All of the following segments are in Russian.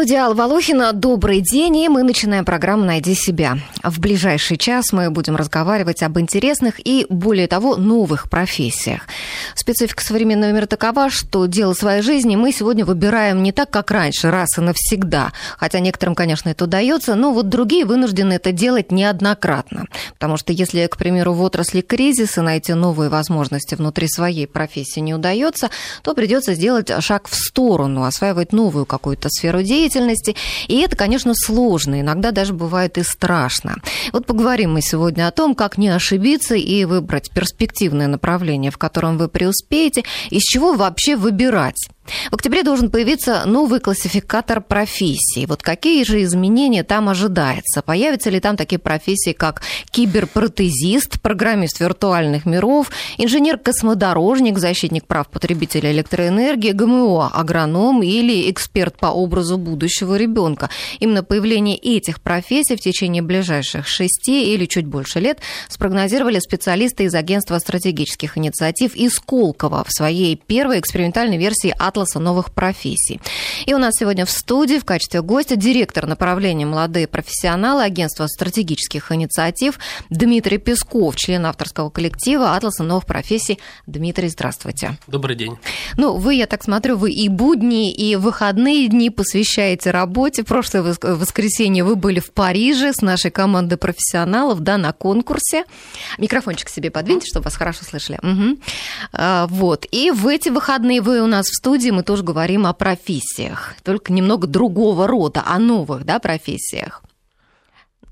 студии Алла Волохина. Добрый день, и мы начинаем программу «Найди себя». В ближайший час мы будем разговаривать об интересных и, более того, новых профессиях. Специфика современного мира такова, что дело своей жизни мы сегодня выбираем не так, как раньше, раз и навсегда. Хотя некоторым, конечно, это удается, но вот другие вынуждены это делать неоднократно. Потому что если, к примеру, в отрасли кризиса найти новые возможности внутри своей профессии не удается, то придется сделать шаг в сторону, осваивать новую какую-то сферу деятельности, деятельности. И это, конечно, сложно, иногда даже бывает и страшно. Вот поговорим мы сегодня о том, как не ошибиться и выбрать перспективное направление, в котором вы преуспеете, из чего вообще выбирать. В октябре должен появиться новый классификатор профессий. Вот какие же изменения там ожидается? Появятся ли там такие профессии, как киберпротезист, программист виртуальных миров, инженер-космодорожник, защитник прав потребителя электроэнергии, ГМО, агроном или эксперт по образу будущего ребенка? Именно появление этих профессий в течение ближайших шести или чуть больше лет спрогнозировали специалисты из Агентства стратегических инициатив из Колково в своей первой экспериментальной версии «Атлас атласа новых профессий. И у нас сегодня в студии в качестве гостя директор направления «Молодые профессионалы» агентства стратегических инициатив Дмитрий Песков, член авторского коллектива «Атласа новых профессий». Дмитрий, здравствуйте. Добрый день. Ну, вы, я так смотрю, вы и будни, и выходные дни посвящаете работе. Прошлое воскресенье вы были в Париже с нашей командой профессионалов, да, на конкурсе. Микрофончик себе подвиньте, чтобы вас хорошо слышали. Угу. А, вот. И в эти выходные вы у нас в студии студии мы тоже говорим о профессиях, только немного другого рода, о новых да, профессиях.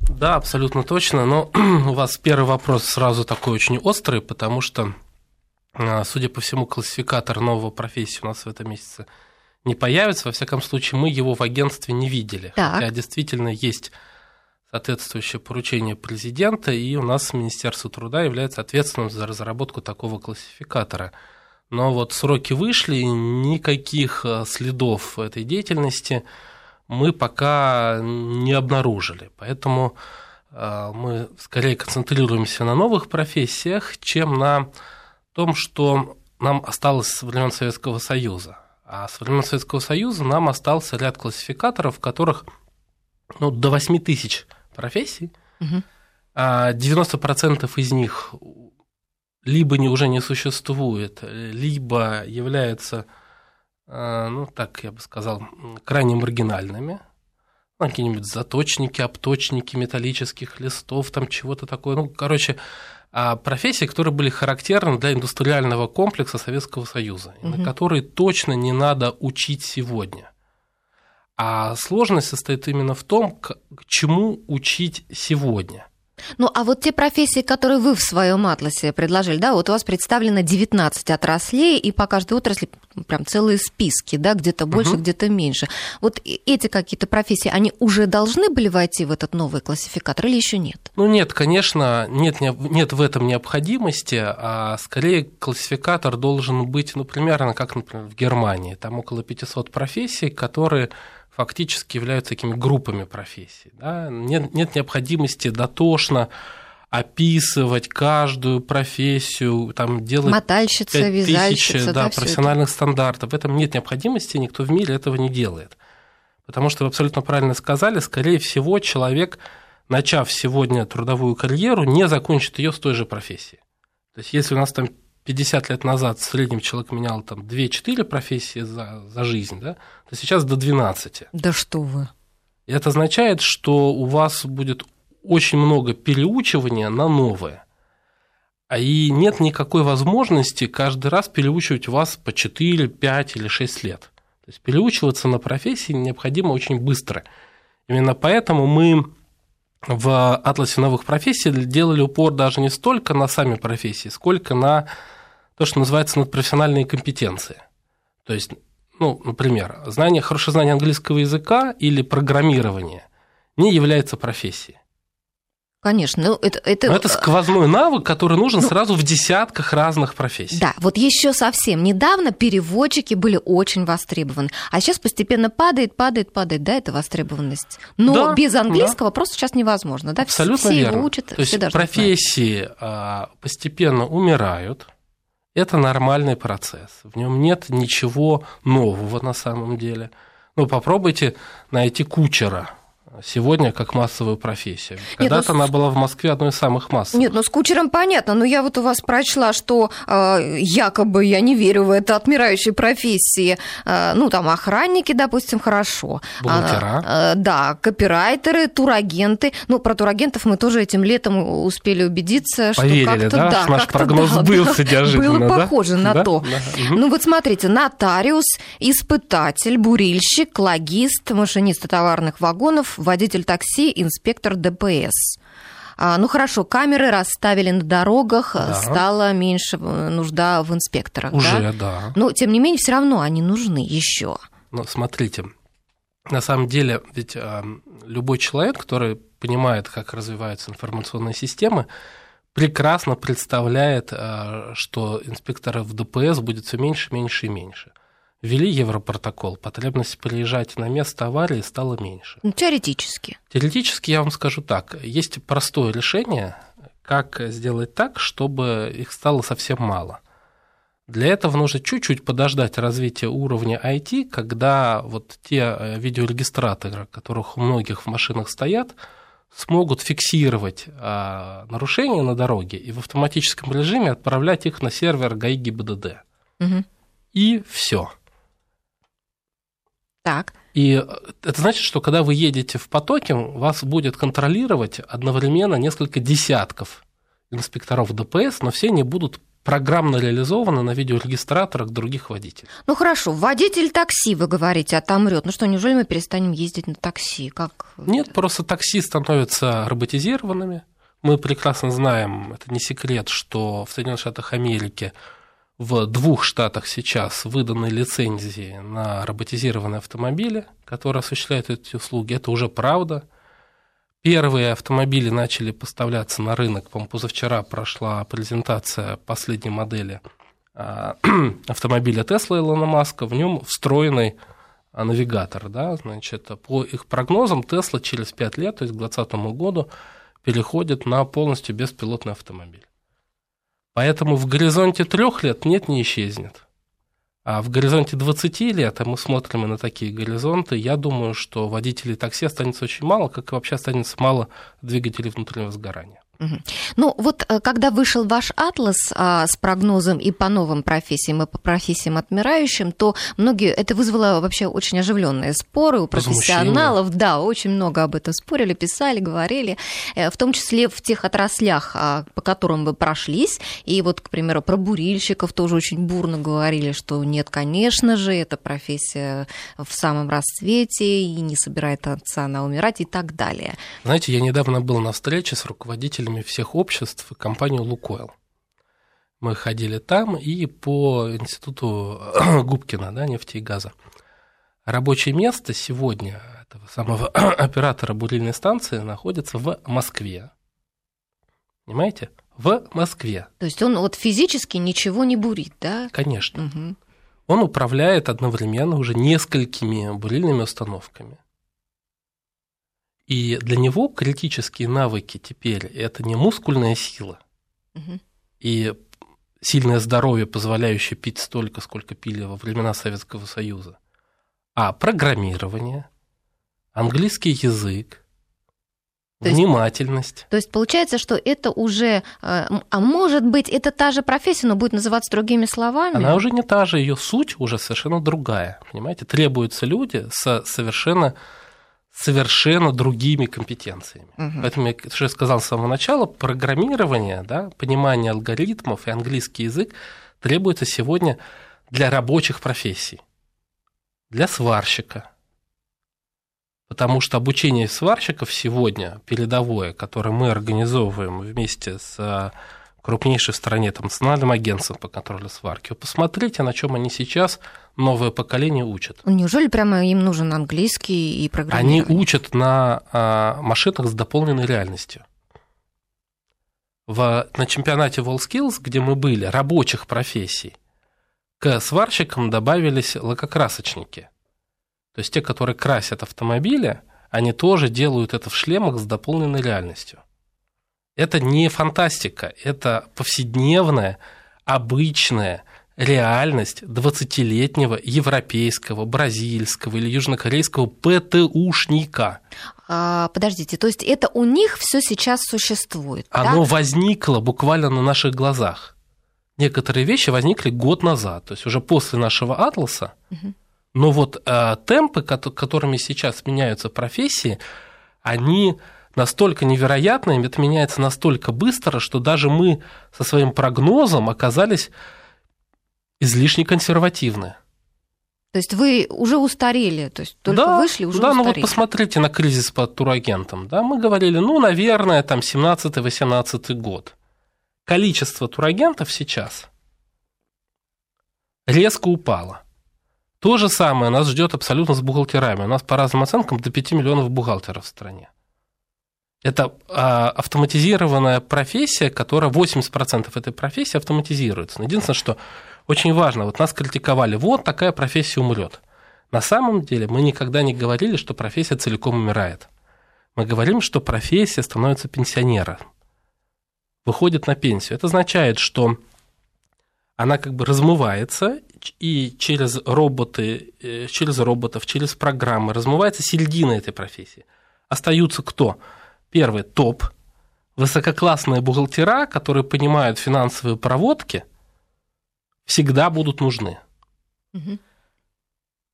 Да, абсолютно точно. Но у вас первый вопрос сразу такой очень острый, потому что, а, судя по всему, классификатор нового профессии у нас в этом месяце не появится. Во всяком случае, мы его в агентстве не видели. Так. Хотя действительно есть соответствующее поручение президента, и у нас Министерство труда является ответственным за разработку такого классификатора – но вот сроки вышли, никаких э, следов этой деятельности мы пока не обнаружили. Поэтому э, мы скорее концентрируемся на новых профессиях, чем на том, что нам осталось с времен Советского Союза. А с времен Советского Союза нам остался ряд классификаторов, в которых ну, до 8 тысяч профессий, угу. 90% из них либо не, уже не существует, либо являются, э, ну, так я бы сказал, крайне маргинальными, ну, какие-нибудь заточники, обточники металлических листов, там чего-то такое. Ну, короче, а профессии, которые были характерны для индустриального комплекса Советского Союза, угу. на которые точно не надо учить сегодня. А сложность состоит именно в том, к чему учить сегодня. Ну, а вот те профессии, которые вы в своем атласе предложили, да, вот у вас представлено 19 отраслей, и по каждой отрасли прям целые списки, да, где-то больше, угу. где-то меньше. Вот эти какие-то профессии, они уже должны были войти в этот новый классификатор или еще нет? Ну, нет, конечно, нет, нет в этом необходимости, а скорее классификатор должен быть, ну, примерно как, например, в Германии. Там около 500 профессий, которые фактически являются такими группами профессий. Да? Нет, нет необходимости дотошно описывать каждую профессию, там делать Мотальщица, 5 тысяч да, да, профессиональных стандартов. В этом нет необходимости, никто в мире этого не делает. Потому что вы абсолютно правильно сказали, скорее всего, человек, начав сегодня трудовую карьеру, не закончит ее с той же профессии. То есть, если у нас там 50 лет назад в среднем человек менял там 2-4 профессии за, за жизнь, да, то сейчас до 12. Да что вы. И это означает, что у вас будет очень много переучивания на новое. А и нет никакой возможности каждый раз переучивать вас по 4, 5 или 6 лет. То есть переучиваться на профессии необходимо очень быстро. Именно поэтому мы в атласе новых профессий делали упор даже не столько на сами профессии, сколько на то, что называется надпрофессиональные компетенции. То есть, ну, например, знание, хорошее знание английского языка или программирование не является профессией. Конечно, ну это, это... Но это сквозной навык, который нужен ну, сразу в десятках разных профессий. Да, вот еще совсем недавно переводчики были очень востребованы, а сейчас постепенно падает, падает, падает, да, эта востребованность. Но да, без английского да. просто сейчас невозможно, да? Абсолютно все верно. его учат, То есть профессии знать. А, постепенно умирают, это нормальный процесс. В нем нет ничего нового на самом деле. Ну, попробуйте найти кучера сегодня как массовую профессию. Когда-то ну, она была в Москве одной из самых массовых. Нет, ну с кучером понятно, но я вот у вас прочла, что э, якобы я не верю в это отмирающей профессии. Э, ну, там охранники, допустим, хорошо. Бухгалтера. Э, э, да, копирайтеры, турагенты. Ну, про турагентов мы тоже этим летом успели убедиться, Поверили, что как-то... Да, да, наш как прогноз да, сбылся да, Было да? похоже на да? то. Да. Ну, вот смотрите, нотариус, испытатель, бурильщик, логист, машинист товарных вагонов, водитель такси, инспектор ДПС. А, ну хорошо, камеры расставили на дорогах, Да. стало меньше э, нужда в инспекторах. Уже, да? да. Но тем не менее, все равно они нужны еще. Но смотрите, на самом деле, ведь э, любой человек, который понимает, как развиваются информационные системы, прекрасно представляет, э, что инспекторов ДПС будет все меньше, меньше и меньше. Ввели Европротокол, потребность приезжать на место аварии стала меньше. Ну, теоретически. Теоретически я вам скажу так, есть простое решение, как сделать так, чтобы их стало совсем мало. Для этого нужно чуть-чуть подождать развития уровня IT, когда вот те э, видеорегистраторы, которых у многих в машинах стоят, смогут фиксировать а, нарушения на дороге и в автоматическом режиме отправлять их на сервер ГАИ ГИБДД. Мгм. И все. Так. И это значит, что когда вы едете в потоке, вас будет контролировать одновременно несколько десятков инспекторов ДПС, но все они будут программно реализованы на видеорегистраторах других водителей. Ну хорошо, водитель такси, вы говорите, отомрет. Ну что, неужели мы перестанем ездить на такси? Как? Нет, просто такси становятся роботизированными. Мы прекрасно знаем, это не секрет, что в Соединенных Штатах Америки в двух штатах сейчас выданы лицензии на роботизированные автомобили, которые осуществляют эти услуги. Это уже правда. Первые автомобили начали поставляться на рынок. По-моему, позавчера прошла презентация последней модели а, автомобиля Тесла Илона Маска. В нем встроенный а, навигатор. Да? Значит, по их прогнозам, Тесла через 5 лет, то есть к 2020 году, переходит на полностью беспилотный автомобиль. Поэтому в горизонте трех лет нет, не исчезнет. А в горизонте 20 лет, а мы смотрим и на такие горизонты, я думаю, что водителей такси останется очень мало, как и вообще останется мало двигателей внутреннего сгорания. Ну вот э, когда вышел ваш атлас а, с прогнозом и по новым профессиям, и по профессиям отмирающим, то многие это вызвало вообще очень оживленные споры у профессионалов. Да, очень много об этом спорили, писали, говорили, э, в том числе в тех отраслях, а, по которым вы прошлись. И вот, к примеру, про бурильщиков тоже очень бурно говорили, что нет, конечно же, эта профессия в самом расцвете и не собирается она умирать и так далее. Знаете, я недавно был на встрече с руководителями всех обществ компании «Лукойл». Мы ходили там и по институту Губкина, да, нефти и газа. Рабочее место сегодня этого самого оператора бурильной станции находится в Москве. Понимаете? В Москве, То есть он вот физически ничего не бурит, да? конечно. Мгм. Он управляет одновременно уже несколькими бурильными установками. И для него критические навыки теперь это не мускульная сила Мгм. и сильное здоровье, позволяющее пить столько, сколько пили во времена Советского Союза, а программирование, английский язык, То есть- внимательность. То есть получается, что это уже, э, а может быть, это та же профессия, но будет называться другими словами? Она уже не та же, ее суть уже совершенно другая. Понимаете, требуются люди с совершенно, совершенно другими компетенциями. Мгм. Поэтому я, что я сказал с самого начала, программирование, да, понимание алгоритмов и английский язык требуется сегодня для рабочих профессий, для сварщика. Потому что обучение сварщиков сегодня передовое, которое мы организовываем вместе с крупнейшей в стране там, национальным агентством по контролю сварки. Вы посмотрите, на чем они сейчас новое поколение учат. Неужели прямо им нужен английский и Они программирование? учат на а, машинах с дополненной реальностью. В, на чемпионате WorldSkills, где мы были, рабочих профессий, к сварщикам добавились лакокрасочники. То есть те, которые красят автомобили, они тоже делают это в шлемах с дополненной реальностью. Это не фантастика, это повседневная, обычная реальность 20-летнего европейского, бразильского или южнокорейского ПТУшника. А, подождите, то есть это у них все сейчас существует? Оно да? возникло буквально на наших глазах. Некоторые вещи возникли год назад, то есть уже после нашего атласа. Угу. Но вот э, темпы, которыми сейчас меняются профессии, они настолько невероятные, это меняется настолько быстро, что даже мы со своим прогнозом оказались излишне консервативны. То есть вы уже устарели, то есть только да, вышли, уже да, устарели. ну вот посмотрите на кризис по турагентам. Да, мы говорили, ну, наверное, там 17-18 год. Количество турагентов сейчас резко упало. То же самое нас ждет абсолютно с бухгалтерами. У нас по разным оценкам до 5 миллионов бухгалтеров в стране. Это а, автоматизированная профессия, которая 80% этой профессии автоматизируется. Единственное, что очень важно, вот нас критиковали, вот такая профессия умрет. На самом деле мы никогда не говорили, что профессия целиком умирает. Мы говорим, что профессия становится пенсионером, выходит на пенсию. Это означает, что она как бы размывается, и через роботы, э, через роботов, через программы размывается середина этой профессии. Остаются кто? Первый – топ, высококлассные бухгалтера, которые понимают финансовые проводки, всегда будут нужны. Угу.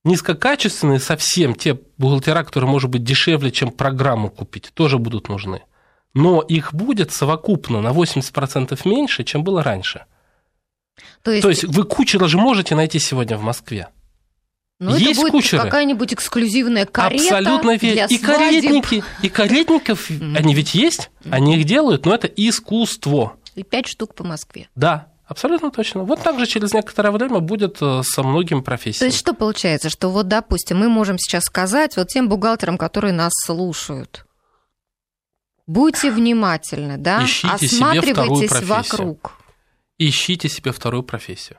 Низкокачественные совсем те бухгалтера, которые, может быть, дешевле, чем программу купить, тоже будут нужны. Но их будет совокупно на 80% меньше, чем было раньше – то есть... То есть вы кучера же можете найти сегодня в Москве. Ну, есть это будет кучеры. какая-нибудь эксклюзивная карета Абсолютно верно. И каретники, и каретников, они ведь есть, они их делают, но это искусство. И пять штук по Москве. Да, Абсолютно точно. Вот так же через некоторое время будет э, со многими профессиями. То есть что получается, что вот, допустим, мы можем сейчас сказать вот тем бухгалтерам, которые нас слушают, будьте внимательны, да, Ищите осматривайтесь вокруг ищите себе вторую профессию.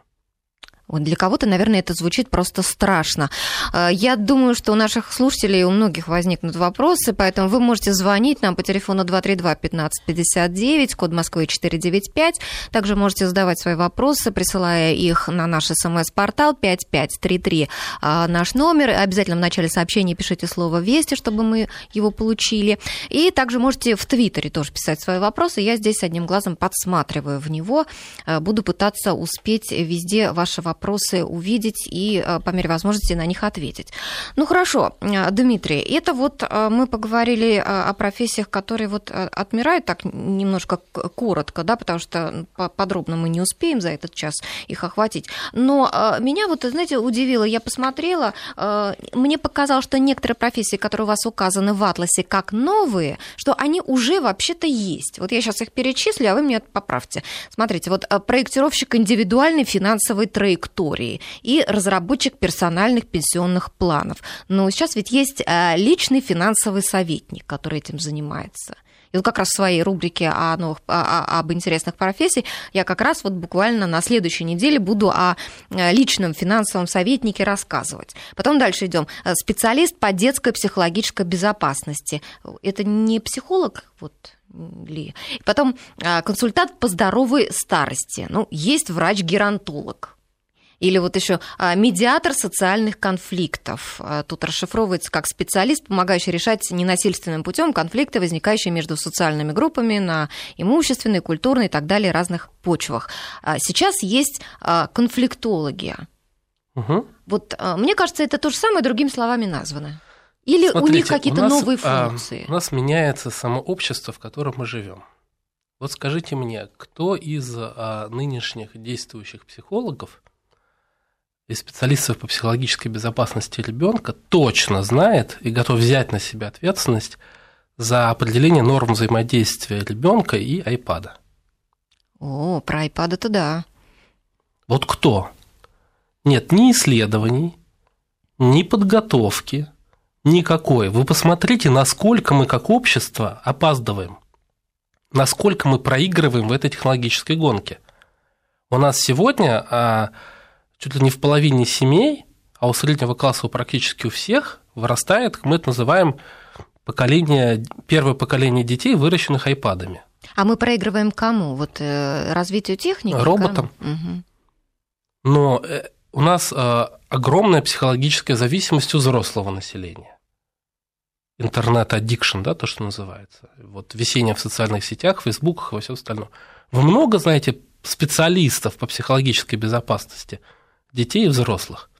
Вот для кого-то, наверное, это звучит просто страшно. А, я думаю, что у наших слушателей у многих возникнут вопросы, поэтому вы можете звонить нам по телефону 232-1559, код Москвы 495. Также можете задавать свои вопросы, присылая их на наш смс-портал 5533. А, наш номер. Обязательно в начале сообщения пишите слово «Вести», чтобы мы его получили. И также можете в Твиттере тоже писать свои вопросы. Я здесь одним глазом подсматриваю в него. А, буду пытаться успеть везде ваши вопросы вопросы увидеть и э, по мере возможности на них ответить. Ну хорошо, э, Дмитрий, это вот э, мы поговорили о профессиях, которые вот отмирают так немножко коротко, да, потому что подробно мы не успеем за этот час их охватить. Но меня вот, знаете, удивило, я посмотрела, мне показалось, что некоторые профессии, которые у вас указаны в атласе как новые, что они уже вообще-то есть. Вот я сейчас их перечислю, а вы мне поправьте. Смотрите, вот проектировщик индивидуальной финансовой траектории траектории и разработчик персональных пенсионных планов. Но сейчас ведь есть э, личный финансовый советник, который этим занимается. И вот как раз в своей рубрике о новых, о, об интересных профессиях я как раз вот буквально на следующей неделе буду о э, личном финансовом советнике рассказывать. Потом дальше идем. Э, специалист по детской психологической безопасности. Это не психолог, вот ли. Потом консультант по здоровой старости. Ну, есть врач-геронтолог. Или вот еще а, медиатор социальных конфликтов. А, тут расшифровывается как специалист, помогающий решать ненасильственным путем конфликты, возникающие между социальными группами на имущественной, культурной и так далее разных почвах. А, сейчас есть конфликтология. Угу. Вот мне кажется, это то же самое другими словами названо. Или Смотрите, у них какие-то новые функции? у нас меняется само общество, в котором мы живем. Вот скажите мне, кто из а, нынешних действующих психологов и специалистов по психологической безопасности ребенка точно знает и готов взять на себя ответственность за определение норм взаимодействия ребенка и айпада. О, про айпад это да. Вот кто? Нет ни исследований, ни подготовки, никакой. Вы посмотрите, насколько мы как общество опаздываем, насколько мы проигрываем в этой технологической гонке. У нас сегодня а, чуть ли не в половине семей, а у среднего класса практически у всех вырастает, мы это называем, поколение, первое поколение детей, выращенных айпадами. А мы проигрываем кому? Вот э, развитию техники? Роботам. Угу. Но э, у нас э, огромная психологическая зависимость у взрослого населения. Интернет-аддикшн, да, то, что называется. Вот висение в социальных сетях, в фейсбуках и во всем остальном. Вы много знаете специалистов по психологической безопасности детей и взрослых?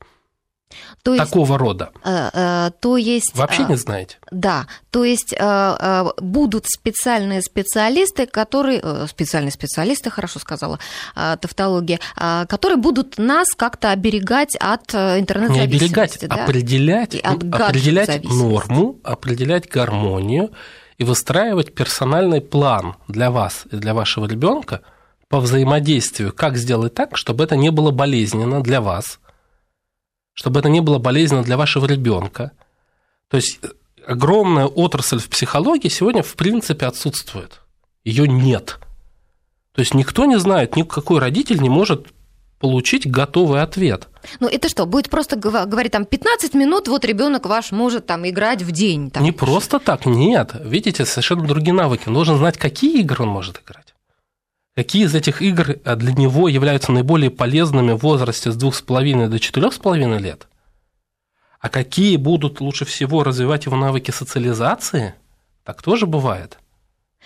То есть, такого рода. Э, э, то есть... Вообще э, не знаете? Да, то есть э, будут специальные специалисты, которые... Э, специальные специалисты, хорошо сказала э, тавтология, э, которые будут нас как-то оберегать от интернет-зависимости. Не оберегать, да? определять, от определять норму, определять гармонию и выстраивать персональный план для вас и для вашего ребенка по взаимодействию, как сделать так, чтобы это не было болезненно для вас – чтобы это не было болезненно для вашего ребенка. То есть э, огромная отрасль в психологии сегодня в принципе отсутствует. Ее нет. То есть никто не знает, никакой родитель не может получить готовый ответ. Ну это что, будет просто говорить там 15 минут, вот ребенок ваш может там играть в день? Там, не просто так, нет. Видите, совершенно другие навыки. Он должен знать, какие игры он может играть. Какие из этих игр э, для него являются наиболее полезными в возрасте с 2,5 до 4,5 лет? А какие будут лучше всего развивать его навыки социализации? Так тоже бывает.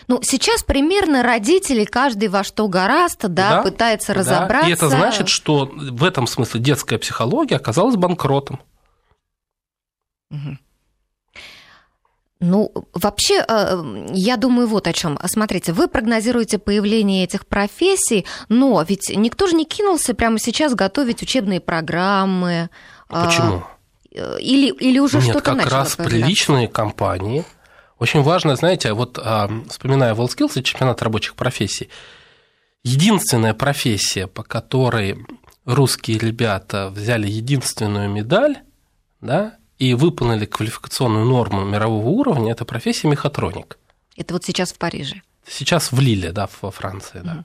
Ну, сейчас примерно родители, каждый во что гораздо, да, да пытается да. разобраться. И это значит, что в этом смысле детская психология оказалась банкротом. Угу. Ну, вообще, э, я думаю вот о чем. Смотрите, вы прогнозируете появление этих профессий, но ведь никто же не кинулся прямо сейчас готовить учебные программы. А, Почему? Или, или уже Нет, что-то как раз приличные компании. Очень важно, знаете, вот а, вспоминая WorldSkills и чемпионат рабочих профессий, единственная профессия, по которой русские ребята взяли единственную медаль, да, и выполнили квалификационную норму мирового уровня, это профессия мехатроник. Это вот сейчас в Париже? Сейчас в Лиле, да, во Франции, да.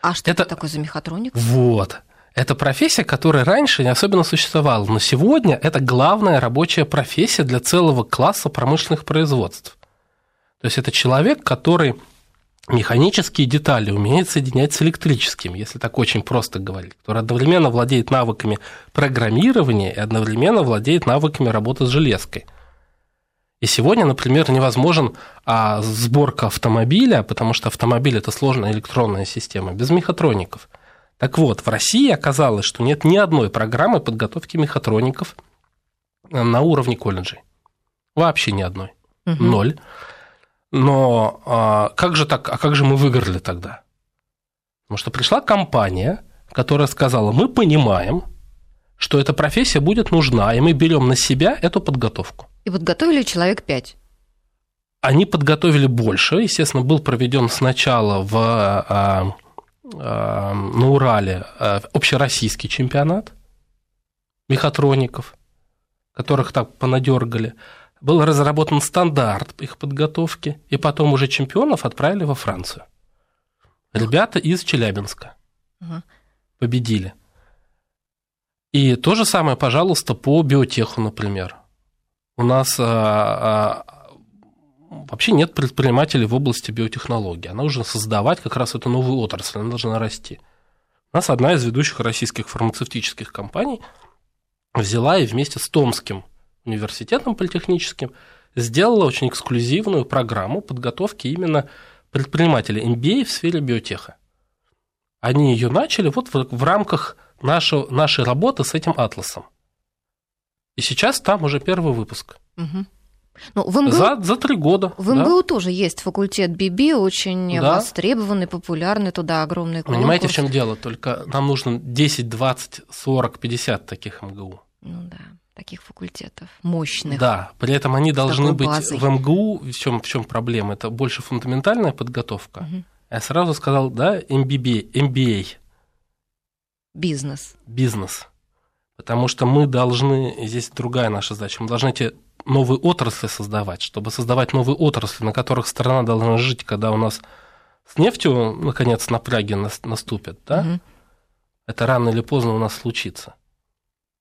А что это, это такое за мехатроник? Вот. Это профессия, которая раньше не особенно существовала, но сегодня это главная рабочая профессия для целого класса промышленных производств. То есть это человек, который механические детали умеет соединять с электрическим, если так очень просто говорить, который одновременно владеет навыками программирования и одновременно владеет навыками работы с железкой. И сегодня, например, невозможен а, сборка автомобиля, потому что автомобиль – это сложная электронная система, без мехатроников. Так вот, в России оказалось, что нет ни одной программы подготовки мехатроников на уровне колледжей. Вообще ни одной. Угу. Ноль. Но а, как же так, а как же мы выиграли тогда? Потому что пришла компания, которая сказала, мы понимаем, что эта профессия будет нужна, и мы берем на себя эту подготовку. И подготовили человек пять. Они подготовили больше. Естественно, был проведен сначала в, а, а, на Урале а, общероссийский чемпионат мехатроников, которых так понадергали был разработан стандарт их подготовки, и потом уже чемпионов отправили во Францию. Ребята из Челябинска угу. победили. И то же самое, пожалуйста, по биотеху, например. У нас а, а, вообще нет предпринимателей в области биотехнологий. Она нужно создавать как раз эту новую отрасль, она должна расти. У нас одна из ведущих российских фармацевтических компаний взяла и вместе с Томским университетом политехническим, сделала очень эксклюзивную программу подготовки именно предпринимателей MBA в сфере биотеха. Они ее начали вот в, в рамках нашего, нашей работы с этим атласом. И сейчас там уже первый выпуск. Угу. Ну, в МГУ, за, за три года. В МГУ да. тоже есть факультет БИБИ, очень да. востребованный, популярный, туда огромный конкурс. Понимаете, в чем дело? Только нам нужно 10, 20, 40, 50 таких МГУ. Ну да таких факультетов мощных. Да, при этом они должны быть базой. в МГУ. В чем, в чем проблема? Это больше фундаментальная подготовка. Угу. Я сразу сказал, да, MBA, MBA. Бизнес. Бизнес. Потому что мы должны, здесь другая наша задача, мы должны эти новые отрасли создавать. Чтобы создавать новые отрасли, на которых страна должна жить, когда у нас с нефтью, наконец, напряги наступят, да, угу. это рано или поздно у нас случится.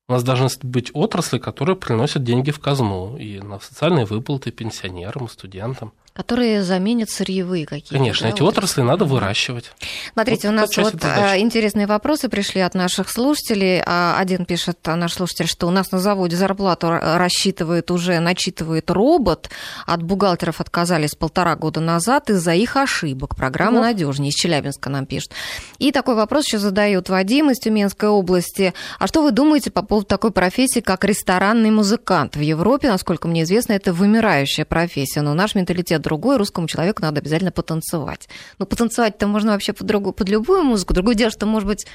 У нас должны быть отрасли, которые приносят деньги в казну и на социальные выплаты пенсионерам, студентам. Которые заменят сырьевые какие-то. Конечно, да, эти вот отрасли надо выращивать. Смотрите, вот у нас вот задачи. интересные вопросы пришли от наших слушателей. А, один пишет, а, наш слушатель, что у нас на заводе зарплату рассчитывает уже, начитывает робот. От бухгалтеров отказались полтора года назад из-за их ошибок. Программа вот. надежнее. Из Челябинска нам пишет. И такой вопрос еще задает Вадим из Тюменской области. А что вы думаете по поводу такой профессии, как ресторанный музыкант? В Европе, насколько мне известно, это вымирающая профессия. Но наш менталитет другой, русскому человеку надо обязательно потанцевать. Ну, потанцевать-то можно вообще под, другую, под любую музыку. Другое дело, что, может быть,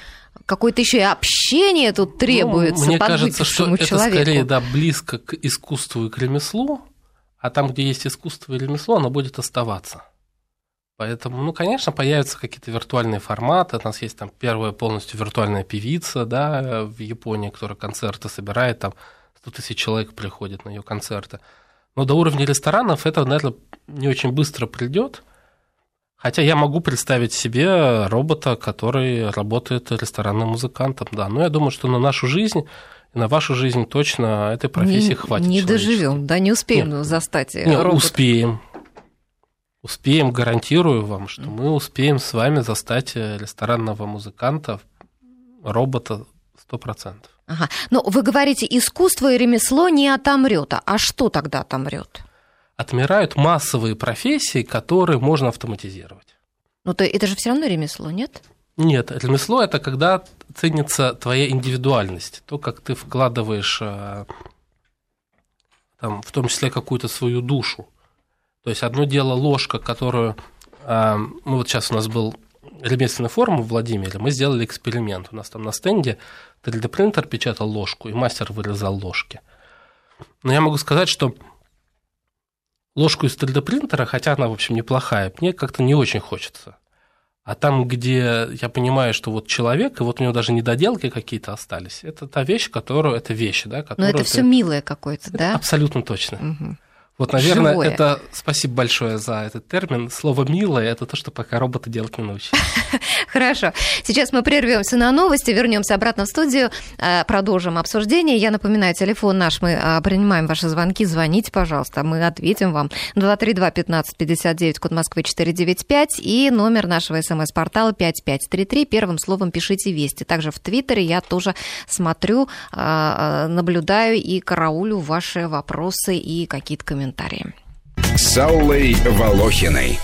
какое-то еще и общение тут требуется. Ну, мне кажется, что человеку. это скорее да, близко к искусству и к ремеслу, а там, где есть искусство и ремесло, оно будет оставаться. Поэтому, ну, конечно, появятся какие-то виртуальные форматы. У нас есть там первая полностью виртуальная певица, да, в Японии, которая концерты собирает, там 100 тысяч человек приходит на ее концерты. Но до уровня ресторанов это, наверное, не очень быстро придет. Хотя я могу представить себе робота, который работает ресторанным музыкантом, да. Но я думаю, что на нашу жизнь на вашу жизнь точно этой профессии не, хватит. Не доживем, да, не успеем нет, застать нет, робота. Успеем. Успеем, гарантирую вам, что мы успеем с вами застать ресторанного музыканта, робота 100%. Ага. Но вы говорите, искусство и ремесло не отомрет. А что тогда отомрет? Отмирают массовые профессии, которые можно автоматизировать. Ну, то это же все равно ремесло, нет? Нет, ремесло это когда ценится твоя индивидуальность, то, как ты вкладываешь э, там, в том числе какую-то свою душу. То есть одно дело ложка, которую э, ну вот сейчас у нас был ремесленный форум в Владимире, мы сделали эксперимент. У нас там на стенде 3D-принтер печатал ложку, и мастер вырезал ложки. Но я могу сказать, что ложку из 3D-принтера, хотя она, в общем, неплохая, мне как-то не очень хочется. А там, где я понимаю, что вот человек, и вот у него даже недоделки какие-то остались, это та вещь, которую, это вещи, да, которую... Но это все милое какое-то, да? Абсолютно точно. Угу. Вот, наверное, Живое. это спасибо большое за этот термин. Слово милое это то, что пока роботы делать не научились. Хорошо. Сейчас мы прервемся на новости, вернемся обратно в студию, э, продолжим обсуждение. Я напоминаю, телефон наш, мы э, принимаем ваши звонки. Звоните, пожалуйста, мы ответим вам. 232-1559, код Москвы 495 и номер нашего смс-портала 5533. Первым словом пишите «Вести». Также в Твиттере я тоже смотрю, э, наблюдаю и караулю ваши вопросы и какие-то комментарии комментарии. С Аллой Волохиной.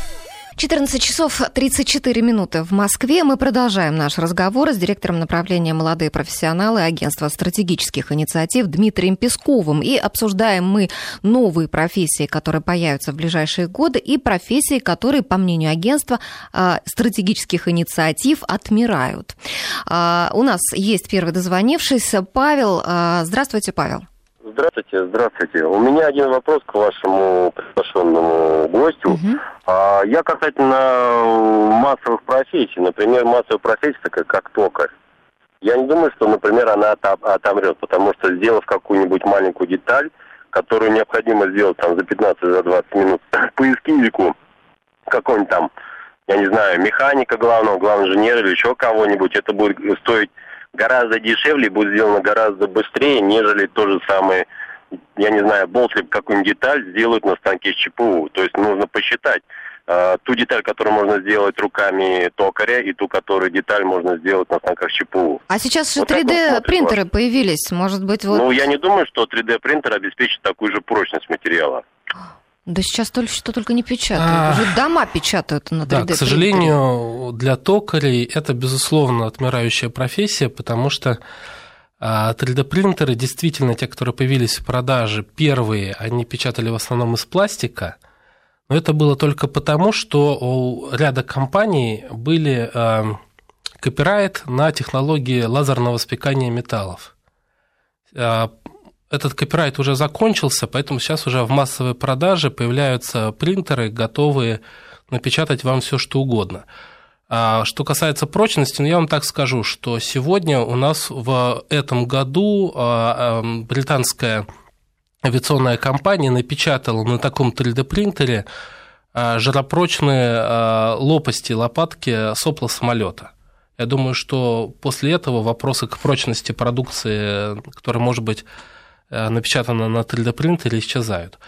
14 часов 34 минуты в Москве. Мы продолжаем наш разговор с директором направления «Молодые профессионалы» агентства стратегических инициатив Дмитрием Песковым. И обсуждаем мы новые профессии, которые появятся в ближайшие годы, и профессии, которые, по мнению агентства а, стратегических инициатив, отмирают. А, у нас есть первый дозвонившийся. Павел. А, здравствуйте, Павел. Здравствуйте, здравствуйте. У меня один вопрос к вашему приглашенному гостю. Угу. А, я касательно массовых профессий. Например, массовая профессия такая, как токарь. Я не думаю, что, например, она отомрет, потому что сделав какую-нибудь маленькую деталь, которую необходимо сделать там за 15-20 минут поискиннику, какой-нибудь там, я не знаю, механика главного, главного инженера или еще кого-нибудь, это будет стоить гораздо дешевле, будет сделано гораздо быстрее, нежели то же самое, я не знаю, болт либо какую-нибудь деталь сделают на станке с ЧПУ. То есть нужно посчитать э, ту деталь, которую можно сделать руками токаря, и ту, которую деталь можно сделать на станках ЧПУ. А сейчас же вот 3D-принтеры появились, может быть, вот... Ну, я не думаю, что 3D-принтер обеспечит такую же прочность материала. Да сейчас только что только не печатают. А, Уже дома печатают на 3D. Да, к сожалению, для токарей это, безусловно, отмирающая профессия, потому что 3D-принтеры, а, действительно, те, которые появились в продаже, первые, они печатали в основном из пластика, но это было только потому, что у ряда компаний были а, копирайт на технологии лазерного спекания металлов этот копирайт уже закончился, поэтому сейчас уже в массовой продаже появляются принтеры, готовые напечатать вам все, что угодно. А что касается прочности, ну, я вам так скажу, что сегодня у нас в этом году а, британская авиационная компания напечатала на таком 3D-принтере а, жаропрочные а, лопасти лопатки сопла самолета. Я думаю, что после этого вопросы к прочности продукции, которая может быть напечатано на 3D принтере, исчезают.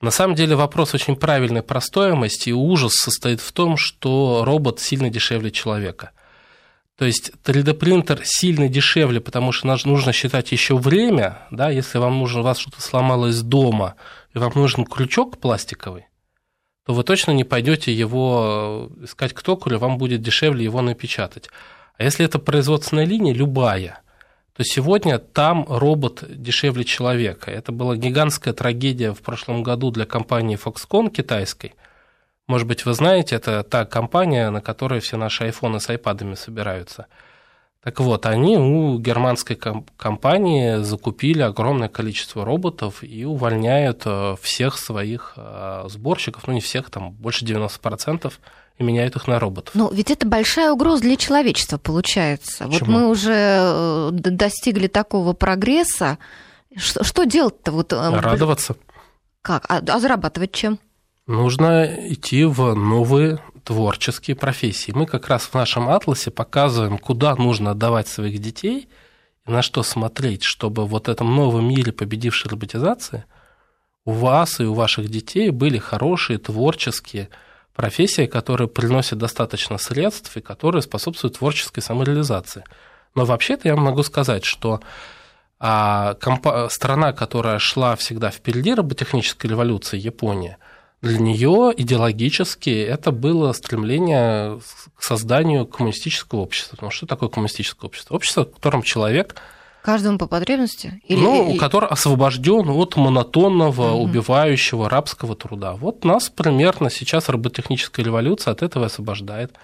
На самом деле вопрос очень правильный про стоимость, и ужас состоит в том, что робот сильно дешевле человека. То есть 3D-принтер сильно дешевле, потому что нужно считать еще время, да, если вам нужно, у вас что-то сломалось дома, и вам нужен крючок пластиковый, то вы точно не пойдете его э, искать к токарю, вам будет дешевле его напечатать. А если это производственная линия, любая, то сегодня там робот дешевле человека. Это была гигантская трагедия в прошлом году для компании Foxconn китайской. Может быть, вы знаете, это та компания, на которой все наши айфоны с айпадами собираются – так вот, они у германской компании закупили огромное количество роботов и увольняют э, всех своих э, сборщиков, ну не всех, там больше 90%, и меняют их на роботов. Но ведь это большая угроза для человечества получается. Почему? Вот мы уже э, достигли такого прогресса. Что, что делать-то? Вот, Радоваться. Как? А, а зарабатывать чем? Нужно идти в новые творческие профессии. Мы как раз в нашем атласе показываем, куда нужно отдавать своих детей и на что смотреть, чтобы вот в этом новом мире победившей роботизации у вас и у ваших детей были хорошие творческие профессии, которые приносят достаточно средств и которые способствуют творческой самореализации. Но вообще-то я могу сказать, что а, компа- страна, которая шла всегда впереди роботехнической революции, Япония – для нее идеологически это было стремление к созданию коммунистического общества. Потому что такое коммунистическое общество? Общество, в котором человек Каждому по потребности? Или... Ну, который освобожден от монотонного, угу. убивающего рабского труда. Вот нас примерно сейчас роботехническая революция от этого освобождает.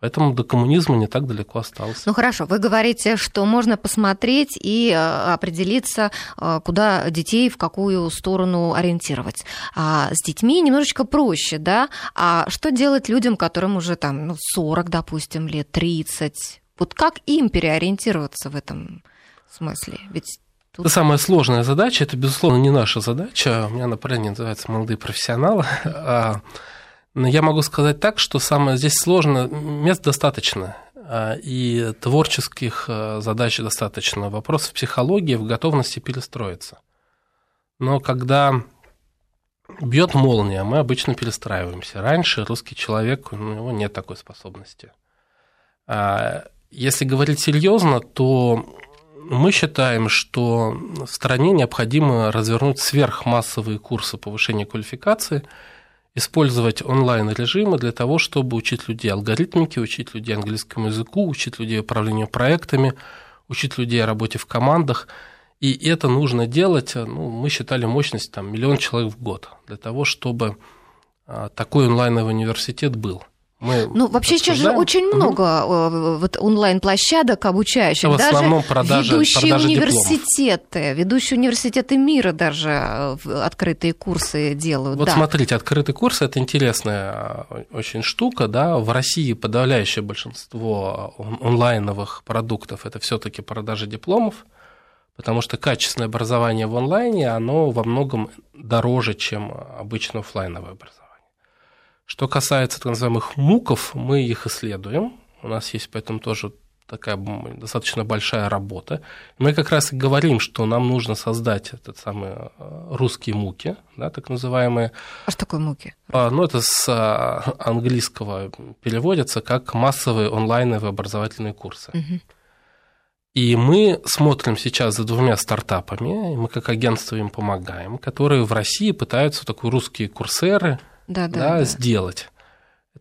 Поэтому до коммунизма не так далеко осталось. Ну хорошо, вы говорите, что можно посмотреть и э, определиться, э, куда детей, в какую сторону ориентировать. А с детьми немножечко проще, да? А что делать людям, которым уже там ну, 40, допустим, лет, 30? Вот как им переориентироваться в этом смысле? Ведь Тут... Самая сложная задача, это, безусловно, не наша задача. У меня направление называется «Молодые профессионалы». А но я могу сказать так, что самое здесь сложно, мест достаточно, а, и творческих а, задач достаточно. Вопрос в психологии, в готовности перестроиться. Но когда бьет молния, мы обычно перестраиваемся. Раньше русский человек, у него нет такой способности. Если говорить серьезно, то мы считаем, что в стране необходимо развернуть сверхмассовые курсы повышения квалификации – использовать онлайн-режимы для того, чтобы учить людей алгоритмики, учить людей английскому языку, учить людей управлению проектами, учить людей работе в командах. И это нужно делать, ну, мы считали мощность там, миллион человек в год для того, чтобы а, такой онлайновый университет был – мы ну, вообще сейчас же очень много угу. вот онлайн-площадок обучающих. В основном даже продажи, ведущие продажи университеты, дипломов. ведущие университеты мира даже э, открытые курсы делают. Вот да. смотрите, открытый курс – это интересная э, очень штука. Да? В России подавляющее большинство онлайновых продуктов – это все таки продажи дипломов, потому что качественное образование в онлайне, оно во многом дороже, чем обычно офлайновое образование. Что касается так называемых муков, мы их исследуем. У нас есть поэтому тоже такая достаточно большая работа. Мы как раз и говорим, что нам нужно создать этот самый э, русские муки, да, так называемые. А что такое муки? А, ну, это с а, английского переводится как массовые онлайновые образовательные курсы. Угу. И мы смотрим сейчас за двумя стартапами, мы как агентство им помогаем, которые в России пытаются такие русские курсеры – да, да, да, да. сделать.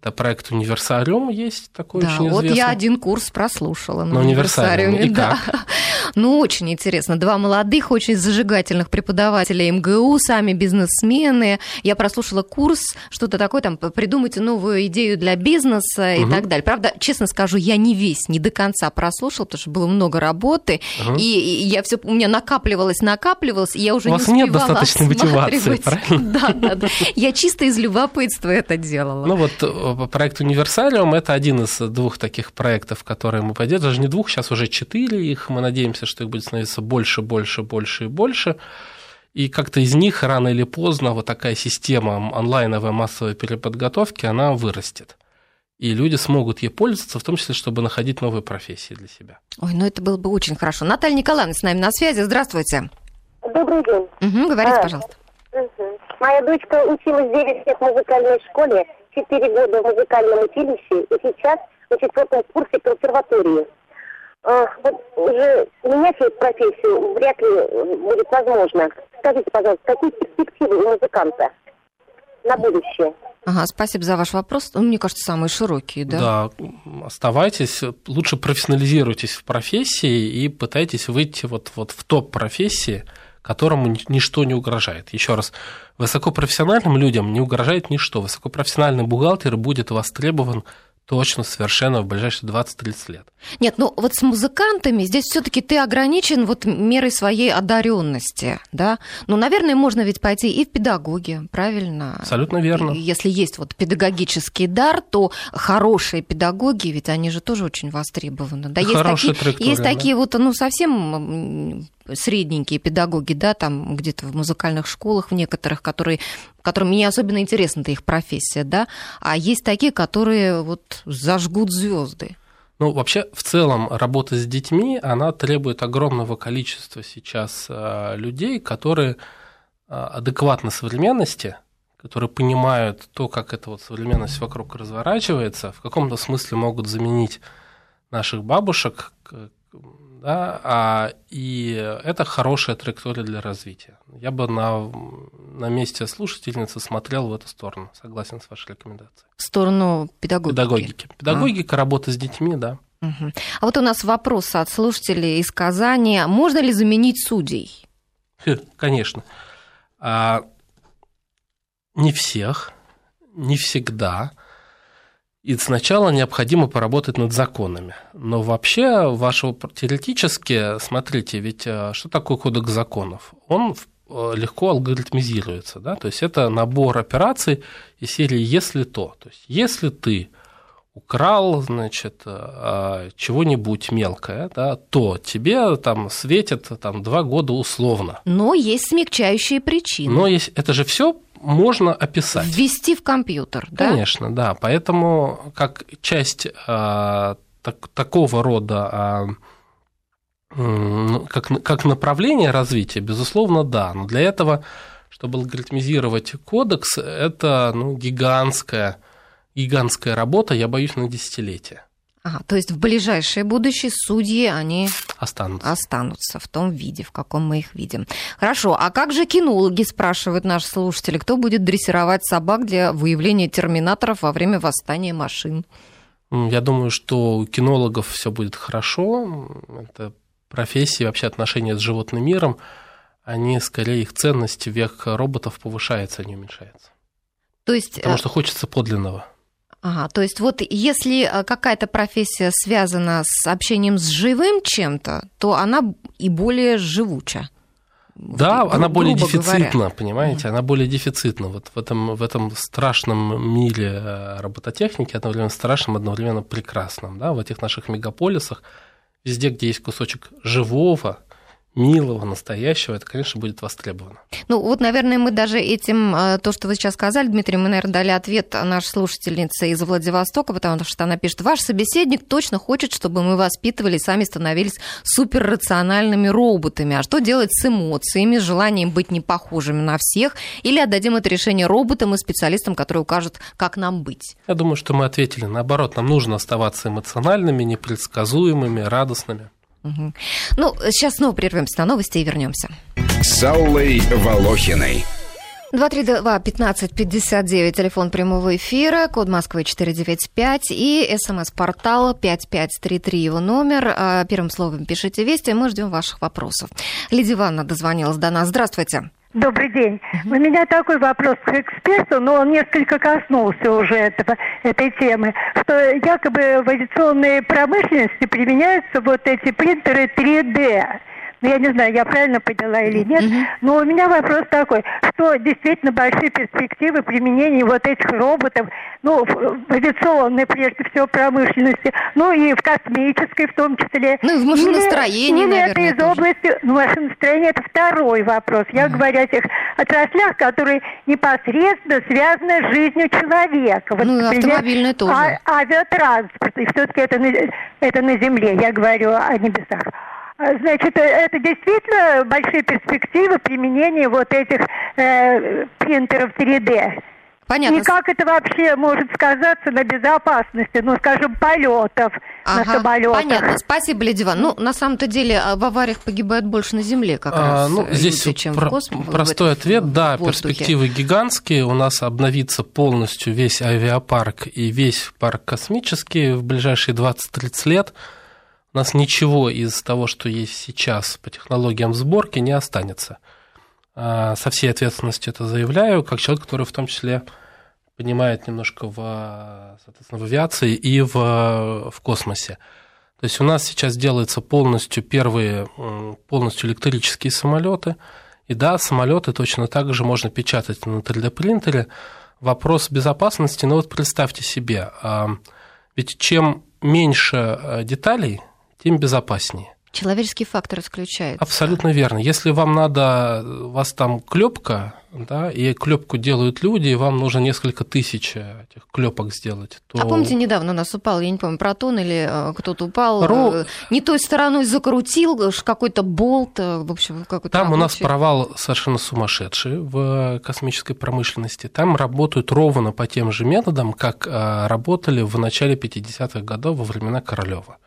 Это проект «Универсариум» есть такой да, очень известный. вот я один курс прослушала на, на «Универсариуме». И да. как? Ну, очень интересно. Два молодых, очень зажигательных преподавателя МГУ, сами бизнесмены. Я прослушала курс, что-то такое, там, придумайте новую идею для бизнеса и угу. так далее. Правда, честно скажу, я не весь, не до конца прослушала, потому что было много работы, угу. и, я все у меня накапливалось, накапливалось, и я уже у вас не нет достаточной мотивации, правильно? Да, да, да. Я чисто из любопытства это делала. Ну вот э, проект «Универсалиум» – это один из двух таких проектов, которые мы поддерживаем. Даже не двух, сейчас уже четыре их, мы надеемся, что их будет становиться больше, больше, больше и больше. И как-то из них рано или поздно вот такая система онлайновой массовой переподготовки, она вырастет. И люди смогут ей пользоваться, в том числе, чтобы находить новые профессии для себя. Ой, ну это было бы очень хорошо. Наталья Николаевна с нами на связи. Здравствуйте. Добрый день. Угу, говорите, а, пожалуйста. Угу. Моя дочка училась 9 лет в музыкальной школе, 4 года в музыкальном училище и сейчас на четвертом курсе консерватории. А, вот уже менять эту профессию вряд ли будет возможно. Скажите, пожалуйста, какие перспективы у музыканта на будущее? Ага, спасибо за ваш вопрос. Он, мне кажется, самый широкий, да? Да, оставайтесь, лучше профессионализируйтесь в профессии и пытайтесь выйти вот, вот в топ профессии, которому ничто не угрожает. Еще раз, высокопрофессиональным людям не угрожает ничто. Высокопрофессиональный бухгалтер будет востребован точно, совершенно в ближайшие 20-30 лет. Нет, ну вот с музыкантами здесь все-таки ты ограничен вот мерой своей одаренности, да? Ну, наверное, можно ведь пойти и в педагоги, правильно? Абсолютно верно. Если есть вот педагогический дар, то хорошие педагоги, ведь они же тоже очень востребованы. Да, есть такие, есть да. такие вот, ну, совсем средненькие педагоги, да, там где-то в музыкальных школах в некоторых, которые, которым не особенно интересна их профессия, да, а есть такие, которые вот зажгут звезды. Ну, вообще, в целом, работа с детьми, она требует огромного количества сейчас э, людей, которые э, адекватны современности, которые понимают то, как эта вот современность вокруг разворачивается, в каком-то смысле могут заменить наших бабушек, да, а, и это хорошая траектория для развития. Я бы на, на месте слушательницы смотрел в эту сторону, согласен с вашей рекомендацией. В сторону педагогики? Педагогики. Педагогика, а. работа с детьми, да. Угу. А вот у нас вопрос от слушателей из Казани. Можно ли заменить судей? Конечно. А, не всех, не всегда – и сначала необходимо поработать над законами. Но вообще, вашего теоретически, смотрите, ведь э, что такое кодекс законов? Он э, легко алгоритмизируется, да, то есть это набор операций из серии «если то». То есть если ты украл, значит, э, чего-нибудь мелкое, да, то тебе там светит там два года условно. Но есть смягчающие причины. Но есть, это же все можно описать. Ввести в компьютер, да? Конечно, да. Поэтому как часть а, так, такого рода а, как, как направление развития, безусловно, да. Но для этого, чтобы алгоритмизировать кодекс, это ну, гигантская, гигантская работа, я боюсь, на десятилетия. Ага, то есть в ближайшее будущее судьи, они останутся. останутся в том виде, в каком мы их видим. Хорошо, а как же кинологи, спрашивают наши слушатели, кто будет дрессировать собак для выявления терминаторов во время восстания машин? Я думаю, что у кинологов все будет хорошо. Это профессии, вообще отношения с животным миром, они скорее их ценность век роботов повышается, а не уменьшается. То есть... Потому э, что хочется подлинного. Ага, то есть вот если э, какая-то профессия связана с общением с живым чем-то, то она и более живуча. Да, вот, она более дефицитна, говоря. понимаете, она более дефицитна. Вот в этом, в этом страшном мире э, робототехники, одновременно страшном, одновременно прекрасном, да, в этих наших мегаполисах, везде, где есть кусочек живого, милого, настоящего, это, конечно, будет востребовано. Ну, вот, наверное, мы даже этим, э, то, что вы сейчас сказали, Дмитрий, мы, наверное, дали ответ нашей слушательнице из Владивостока, потому что она пишет, ваш собеседник точно хочет, чтобы мы воспитывали и сами становились суперрациональными роботами. А что делать с эмоциями, с желанием быть не похожими на всех? Или отдадим это решение роботам и специалистам, которые укажут, как нам быть? Я думаю, что мы ответили наоборот. Нам нужно оставаться эмоциональными, непредсказуемыми, радостными. Угу. Ну, сейчас снова прервемся на новости и вернемся. С Аллой Волохиной. 232-1559, телефон прямого эфира, код Москвы 495 и смс-портал 5533, его номер. А, первым словом пишите вести, мы ждем ваших вопросов. Лидия Ивановна дозвонилась до нас. Здравствуйте. Добрый день. У меня такой вопрос к эксперту, но он несколько коснулся уже этого, этой темы, что якобы в авиационной промышленности применяются вот эти принтеры 3D. Ну, я не знаю, я правильно поняла или нет, но у меня вопрос такой, что действительно большие перспективы применения вот этих роботов, ну, в авиационной, прежде всего, промышленности, ну, и в космической в том числе. Ну, и в машиностроении, или, наверное, это из тоже. области, ну, машиностроение это второй вопрос. Я uh говорю о тех отраслях, которые непосредственно связаны с жизнью человека. Вот, ну, например, автомобильное тоже. А, авиатранспорт, и все-таки это на, это на земле, я говорю о небесах. Значит, э, это действительно большие перспективы применения вот этих э, принтеров 3D. Понятно. И как это вообще может сказаться на безопасности, ну, скажем, полетов ага, на самолетах? Понятно. Спасибо, Лидия Ну, на самом-то деле а, в авариях погибают больше на Земле как а, раз. Ну, здесь люди, чем про- в космосе. Простой ответ, да, перспективы гигантские. У нас обновится полностью весь авиапарк и весь парк космический в ближайшие 20-30 лет. У нас ничего из того, что есть сейчас по технологиям сборки, не останется. А, со всей ответственностью это заявляю, как человек, который в том числе понимает немножко в, соответственно, в авиации и в, в космосе. То есть у нас сейчас делаются полностью первые полностью электрические самолеты. И да, самолеты точно так же можно печатать на 3D принтере. Вопрос безопасности, ну вот представьте себе, а, ведь чем меньше а, деталей, тем безопаснее. Человеческий фактор исключается. Абсолютно верно. Если вам надо, у вас там клепка, да, и клепку делают люди, и вам нужно несколько тысяч этих клепок сделать. То... А помните, недавно у нас упал, я не помню, протон или э, кто-то упал, Ру... Э, не той стороной закрутил, какой-то болт, э, в общем, какой-то Там рабочий. у нас провал совершенно сумасшедший в космической промышленности. Там работают ровно по тем же методам, как работали в начале 50-х годов во времена Королева.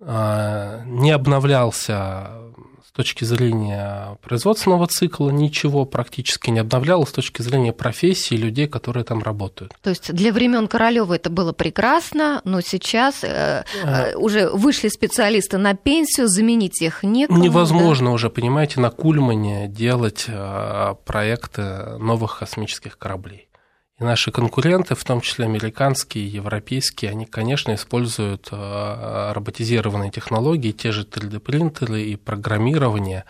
А, не обновлялся с точки зрения производственного цикла, ничего практически не обновлялось с точки зрения профессии людей, которые там работают. То есть для времен Королева это было прекрасно, но сейчас э, а... уже вышли специалисты на пенсию, заменить их некому. Невозможно да? уже, понимаете, на Кульмане делать э, проекты новых космических кораблей. И наши конкуренты, в том числе американские, европейские, они, конечно, используют э, роботизированные технологии, те же 3D-принтеры и программирование,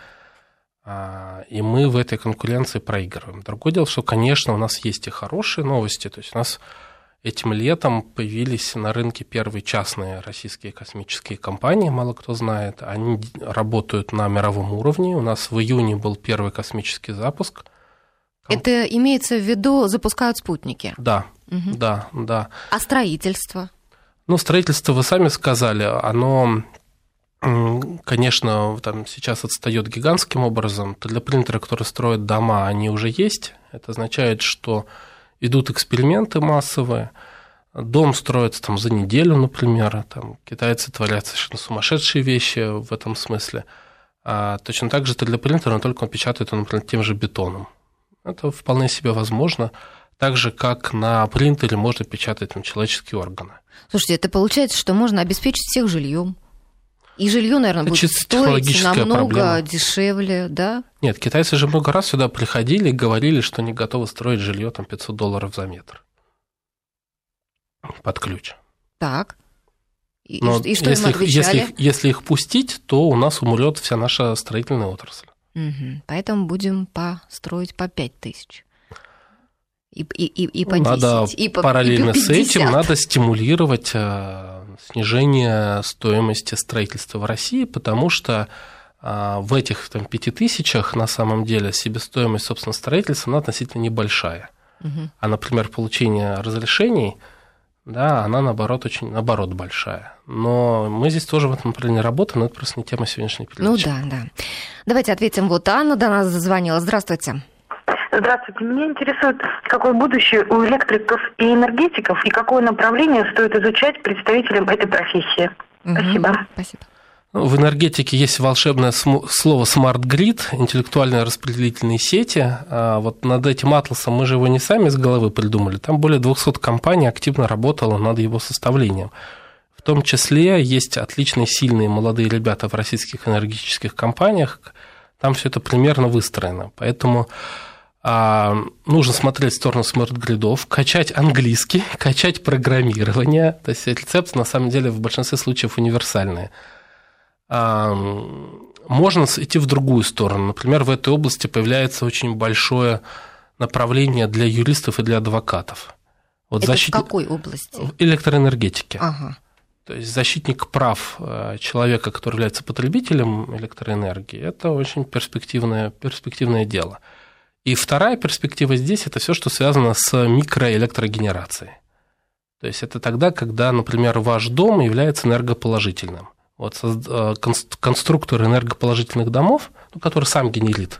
а, и мы в этой конкуренции проигрываем. Другое дело, что, конечно, у нас есть и хорошие новости, то есть у нас этим летом появились на рынке первые частные российские космические компании, мало кто знает, они работают на мировом уровне, у нас в июне был первый космический запуск – это имеется в виду, запускают спутники? Да, угу. да, да. А строительство? Ну, строительство, вы сами сказали, оно, конечно, там сейчас отстает гигантским образом. Для принтера, которые строят дома, они уже есть. Это означает, что идут эксперименты массовые. Дом строится там за неделю, например. Там китайцы творят совершенно сумасшедшие вещи в этом смысле. А точно так же это для принтера, но только он печатает, например, тем же бетоном. Это вполне себе возможно. Так же, как на принтере можно печатать там, человеческие органы. Слушайте, это получается, что можно обеспечить всех жильем. И жилье, наверное, это будет стоить намного проблема. дешевле, да? Нет, китайцы же много раз сюда приходили и говорили, что они готовы строить жилье там 500 долларов за метр. Под ключ. Так. И, Но и что если, им отвечали? Если, их, если их пустить, то у нас умрет вся наша строительная отрасль. Угу. Поэтому будем построить по 5 тысяч. И, и, и, и по 10, надо и по, параллельно и по с этим надо стимулировать э, снижение стоимости строительства в России, потому что э, в этих там, 5 тысячах на самом деле себестоимость, собственно, строительства она относительно небольшая. Угу. А, например, получение разрешений – да, она наоборот очень, наоборот, большая. Но мы здесь тоже в этом направлении работаем, но это просто не тема сегодняшней передачи. Ну да, да. Давайте ответим. Вот Анна до нас зазвонила. Здравствуйте. Здравствуйте. Меня интересует, какое будущее у электриков и энергетиков, и какое направление стоит изучать представителям этой профессии. Угу. Спасибо. Спасибо. В энергетике есть волшебное слово smart grid, интеллектуальные распределительные сети. А вот над этим атласом мы же его не сами с головы придумали. Там более 200 компаний активно работало над его составлением. В том числе есть отличные, сильные молодые ребята в российских энергетических компаниях. Там все это примерно выстроено. Поэтому а, нужно смотреть в сторону смарт-гридов, качать английский, качать программирование. То есть рецепты на самом деле в большинстве случаев универсальные можно идти в другую сторону. Например, в этой области появляется очень большое направление для юристов и для адвокатов. Вот Это защит... в какой области? В электроэнергетике. Ага. То есть защитник прав э, человека, который является потребителем электроэнергии, это очень перспективное, перспективное дело. И вторая перспектива здесь – это все, что связано с микроэлектрогенерацией. То есть это тогда, когда, например, ваш дом является энергоположительным – Вот, э, конструктор энергоположительных домов, ну, который сам генерит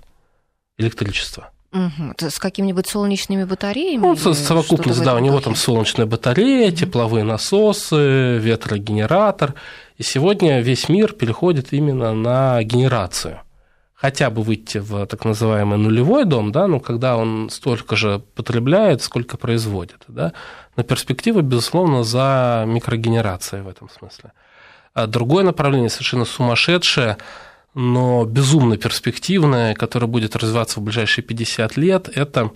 электричество. Угу. С какими-нибудь солнечными батареями? Ну, совокупность, да, у него там солнечная батарея, угу. тепловые насосы, ветрогенератор. И сегодня весь мир переходит именно на генерацию. Хотя бы выйти в так называемый нулевой дом, да, ну, когда он столько же потребляет, сколько производит. Да. Но перспектива, безусловно, за микрогенерацией в этом смысле. А другое направление совершенно сумасшедшее, но безумно перспективное, которое будет развиваться в ближайшие 50 лет, это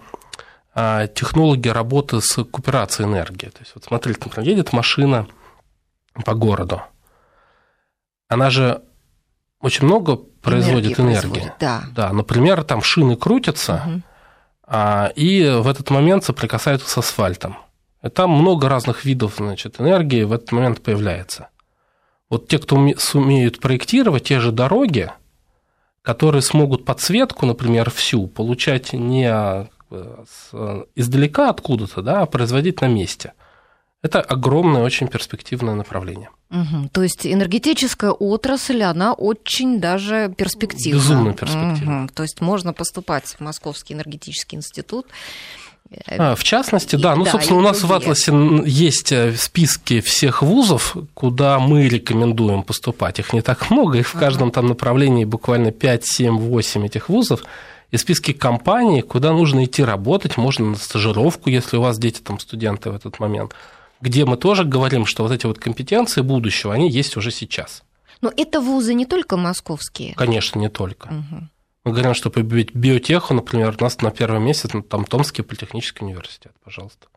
а, технологии работы с куперацией энергии. То есть, вот смотрите, например, едет машина по городу. Она же очень много производит энергии. Производит, да. да. Например, там шины крутятся, угу. и в этот момент соприкасаются с асфальтом. И там много разных видов значит, энергии в этот момент появляется. Вот те, кто сумеют проектировать те же дороги, которые смогут подсветку, например, всю получать не издалека откуда-то, да, а производить на месте. Это огромное, очень перспективное направление. Угу. То есть энергетическая отрасль, она очень даже перспективна. Безумно перспективна. Угу. То есть можно поступать в Московский энергетический институт а, в частности, да. Ну, да, собственно, у нас другие. в Атласе есть э, списки всех вузов, куда мы рекомендуем поступать. Их не так много, их в каждом там направлении буквально 5, 7, 8 этих вузов. И списки компаний, куда нужно идти работать, можно на стажировку, если у вас дети там студенты в этот момент, где мы тоже говорим, что вот эти вот компетенции будущего, они есть уже сейчас. Но это вузы не только московские? Конечно, не только. Угу. Мы говорим, что победить биотеху, например, у нас на первом месте ну, там Томский политехнический университет, пожалуйста.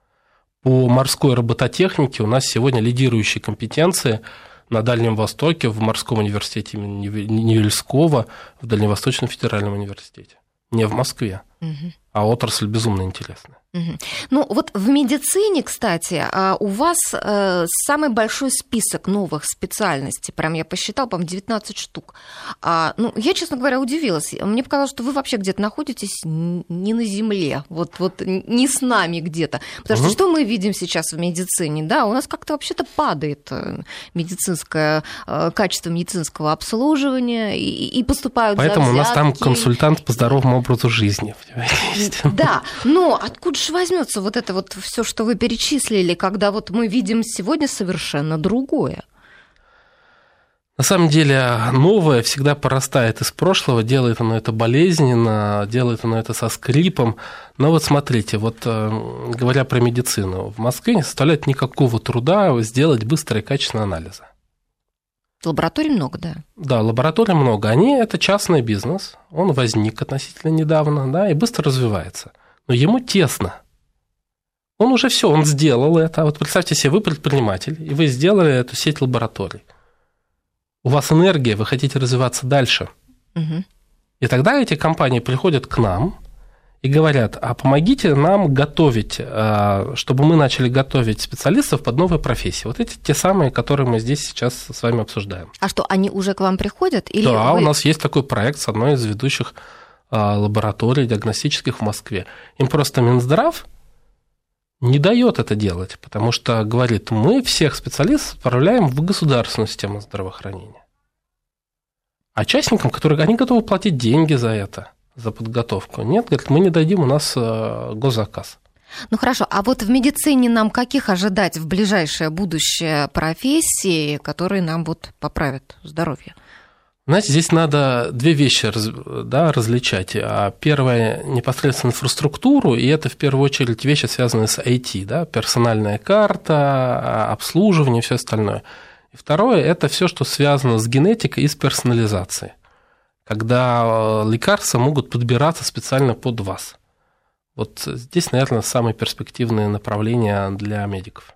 По морской робототехнике у нас сегодня лидирующие компетенции на Дальнем Востоке, в морском университете имени Невельского, в Дальневосточном федеральном университете. Не в Москве, угу. а отрасль безумно интересная. Ну, вот в медицине, кстати, а, у вас э, самый большой список новых специальностей. Прям я посчитала, по-моему, 19 штук. А, ну, я, честно говоря, удивилась. Мне показалось, что вы вообще где-то находитесь не на Земле, вот, вот не с нами где-то. Потому угу. что что мы видим сейчас в медицине? Да, у нас как-то вообще-то падает э, медицинское э, качество медицинского обслуживания и, и поступают Поэтому у нас там консультант по здоровому образу жизни. Да, но откуда же возьмется вот это вот все, что вы перечислили, когда вот мы видим сегодня совершенно другое? На самом деле новое всегда порастает из прошлого, делает оно это болезненно, делает оно это со скрипом. Но вот смотрите, вот э, говоря про медицину, в Москве не составляет никакого труда сделать быстрые и качественные анализы. Лабораторий много, да? Да, лабораторий много. Они – это частный бизнес, он возник относительно недавно, да, и быстро развивается – но ему тесно. Он уже все, он сделал это. Вот представьте себе, вы предприниматель, и вы сделали эту сеть лабораторий. У вас энергия, вы хотите развиваться дальше. Угу. И тогда эти компании приходят к нам и говорят, а помогите нам готовить, а, чтобы мы начали готовить специалистов под новые профессии. Вот эти те самые, которые мы здесь сейчас с вами обсуждаем. А что, они уже к вам приходят? Или да, вы... у нас есть такой проект с одной из ведущих а, лабораторий диагностических в Москве. Им просто Минздрав не дает это делать, потому что говорит, мы всех специалистов отправляем в государственную систему здравоохранения. А частникам, которые они готовы платить деньги за это, за подготовку, нет, говорит, мы не дадим, у нас э, госзаказ. Ну хорошо, а вот в медицине нам каких ожидать в ближайшее будущее профессии, которые нам вот поправят здоровье? Знаете, здесь надо две вещи да, различать. А первое – непосредственно инфраструктуру, и это в первую очередь вещи, связанные с IT, да, персональная карта, обслуживание и все остальное. И второе – это все, что связано с генетикой и с персонализацией, когда э, лекарства могут подбираться специально под вас. Вот здесь, наверное, самое перспективное направление для медиков.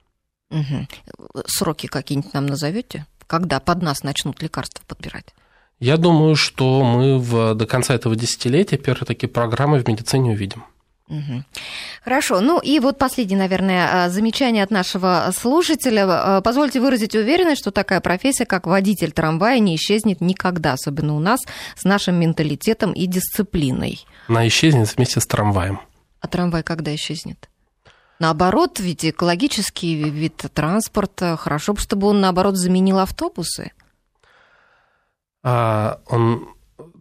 Угу. Сроки какие-нибудь нам назовете? Когда под нас начнут лекарства подбирать? Я думаю, что мы в, до конца этого десятилетия первые такие программы в медицине увидим. Хорошо. Ну и вот последнее, наверное, а, замечание от нашего слушателя. А, позвольте выразить уверенность, что такая профессия, как водитель трамвая, не исчезнет никогда, особенно у нас с нашим менталитетом и дисциплиной. Она исчезнет вместе с трамваем. А трамвай когда исчезнет? Наоборот, ведь экологический вид транспорта, хорошо бы, чтобы он, наоборот, заменил автобусы. А, он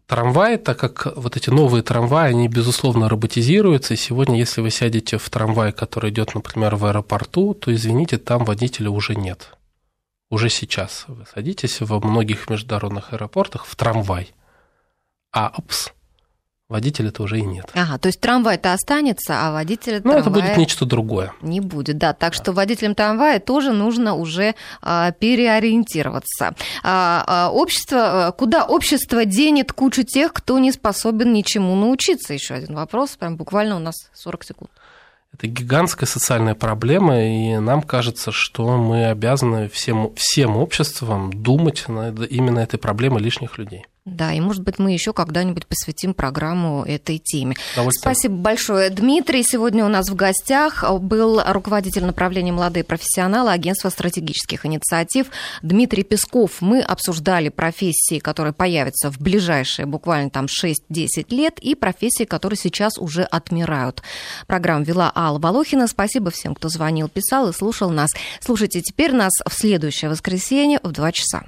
трамвай, так как вот эти новые трамваи, они, безусловно, роботизируются, и сегодня, если вы сядете в трамвай, который идет, например, в аэропорту, то, извините, там водителя уже нет. Уже сейчас вы садитесь во многих международных аэропортах в трамвай, а, опс, водителя-то уже и нет. Ага, то есть трамвай-то останется, а водителя Ну, это будет нечто другое. Не будет, да. Так что водителям трамвая тоже нужно уже а, переориентироваться. А, а, общество, а, куда общество денет кучу тех, кто не способен ничему научиться? Еще один вопрос, прям буквально у нас 40 секунд. Это гигантская социальная проблема, и нам кажется, что мы обязаны всем, всем обществом думать над именно этой проблемой лишних людей. Да, и, может быть, мы еще когда-нибудь посвятим программу этой теме. Спасибо большое. Дмитрий сегодня у нас в гостях был руководитель направления «Молодые профессионалы» Агентства стратегических инициатив Дмитрий Песков. Мы обсуждали профессии, которые появятся в ближайшие буквально там 6-10 лет, и профессии, которые сейчас уже отмирают. Программу вела Алла Волохина. Спасибо всем, кто звонил, писал и слушал нас. Слушайте теперь нас в следующее воскресенье в 2 часа.